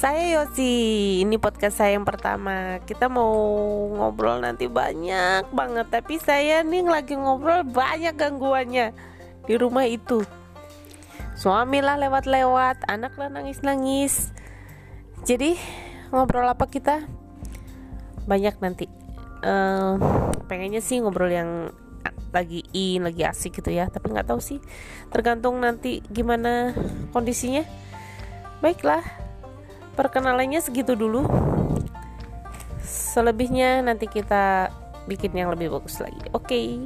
Saya Yosi, ini podcast saya yang pertama. Kita mau ngobrol nanti banyak banget, tapi saya nih lagi ngobrol banyak gangguannya di rumah itu. Suami lah lewat-lewat, anak lah nangis-nangis. Jadi ngobrol apa kita? Banyak nanti. Uh, pengennya sih ngobrol yang lagi in lagi asik gitu ya tapi nggak tahu sih tergantung nanti gimana kondisinya baiklah perkenalannya segitu dulu selebihnya nanti kita bikin yang lebih bagus lagi oke okay.